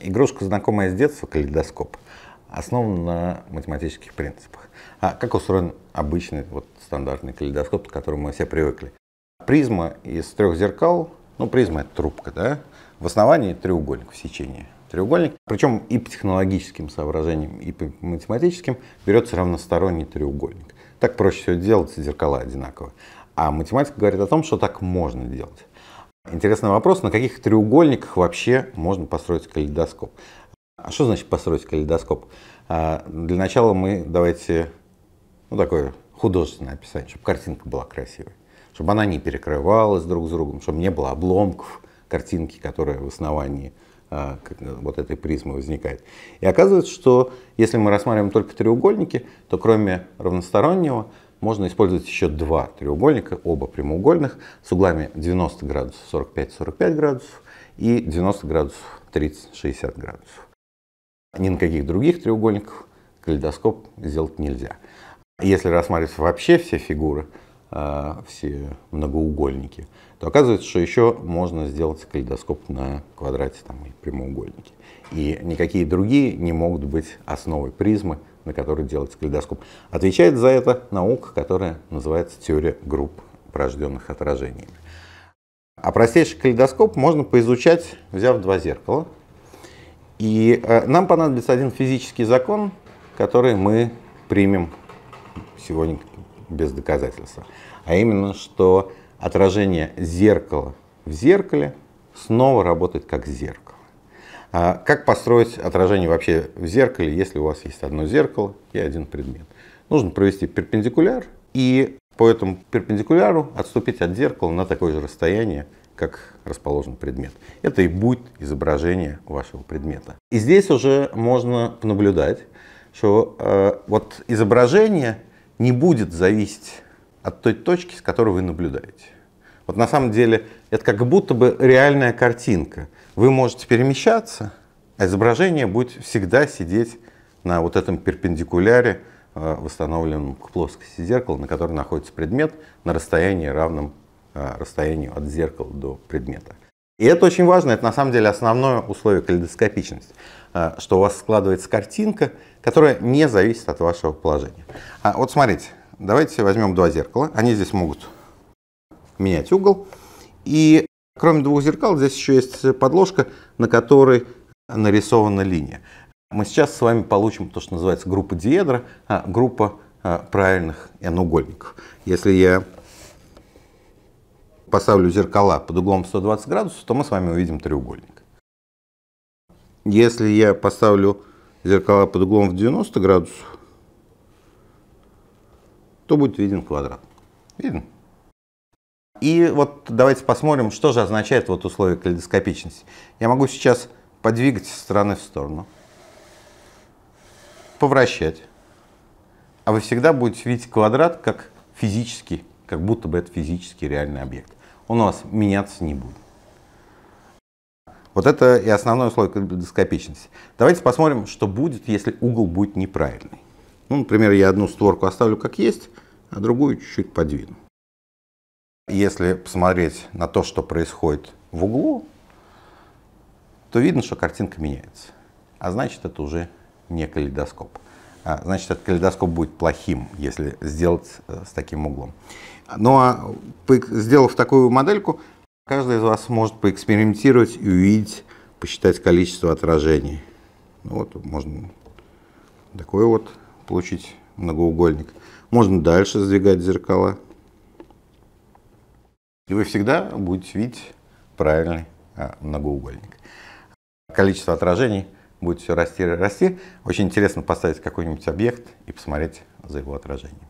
Игрушка, знакомая с детства, калейдоскоп, основан на математических принципах. А как устроен обычный вот, стандартный калейдоскоп, к которому мы все привыкли? Призма из трех зеркал, ну призма это трубка, да, в основании треугольник в сечении. Треугольник, причем и по технологическим соображениям, и по математическим берется равносторонний треугольник. Так проще всего делать, зеркала одинаковые. А математика говорит о том, что так можно делать. Интересный вопрос, на каких треугольниках вообще можно построить калейдоскоп? А что значит построить калейдоскоп? А, для начала мы давайте, ну такое художественное описание, чтобы картинка была красивой, чтобы она не перекрывалась друг с другом, чтобы не было обломков картинки, которая в основании а, вот этой призмы возникает. И оказывается, что если мы рассматриваем только треугольники, то кроме равностороннего можно использовать еще два треугольника, оба прямоугольных, с углами 90 градусов 45-45 градусов и 90 градусов 30-60 градусов. Ни на каких других треугольниках калейдоскоп сделать нельзя. Если рассматривать вообще все фигуры, а, все многоугольники, то оказывается, что еще можно сделать калейдоскоп на квадрате там, и прямоугольнике. И никакие другие не могут быть основой призмы, на которой делается калейдоскоп. Отвечает за это наука, которая называется теория групп, порожденных отражениями. А простейший калейдоскоп можно поизучать, взяв два зеркала. И э, нам понадобится один физический закон, который мы примем сегодня без доказательства. А именно, что отражение зеркала в зеркале снова работает как зеркало. А как построить отражение вообще в зеркале, если у вас есть одно зеркало и один предмет? Нужно провести перпендикуляр и по этому перпендикуляру отступить от зеркала на такое же расстояние, как расположен предмет. Это и будет изображение вашего предмета. И здесь уже можно наблюдать, что э, вот изображение не будет зависеть от той точки, с которой вы наблюдаете. Вот на самом деле это как будто бы реальная картинка. Вы можете перемещаться, а изображение будет всегда сидеть на вот этом перпендикуляре, э, восстановленном к плоскости зеркала, на котором находится предмет, на расстоянии равном э, расстоянию от зеркала до предмета. И это очень важно, это на самом деле основное условие калейдоскопичности, э, что у вас складывается картинка, которая не зависит от вашего положения. А вот смотрите, давайте возьмем два зеркала, они здесь могут менять угол. И кроме двух зеркал, здесь еще есть подложка, на которой нарисована линия. Мы сейчас с вами получим то, что называется группа диедра, а, группа а, правильных n-угольников. Если я поставлю зеркала под углом 120 градусов, то мы с вами увидим треугольник. Если я поставлю зеркала под углом в 90 градусов, то будет виден квадрат. Видно? И вот давайте посмотрим, что же означает вот условие калейдоскопичности. Я могу сейчас подвигать стороны в сторону, повращать. А вы всегда будете видеть квадрат как физический, как будто бы это физический реальный объект. Он у вас меняться не будет. Вот это и основное условие калейдоскопичности. Давайте посмотрим, что будет, если угол будет неправильный. Ну, например, я одну створку оставлю как есть, а другую чуть-чуть подвину. Если посмотреть на то, что происходит в углу, то видно, что картинка меняется. А значит, это уже не калейдоскоп. А значит, этот калейдоскоп будет плохим, если сделать э, с таким углом. Ну а сделав такую модельку, каждый из вас может поэкспериментировать и увидеть, посчитать количество отражений. Ну, вот можно такой вот получить многоугольник. Можно дальше сдвигать зеркала. И вы всегда будете видеть правильный а, многоугольник. Количество отражений будет все расти и расти. Очень интересно поставить какой-нибудь объект и посмотреть за его отражением.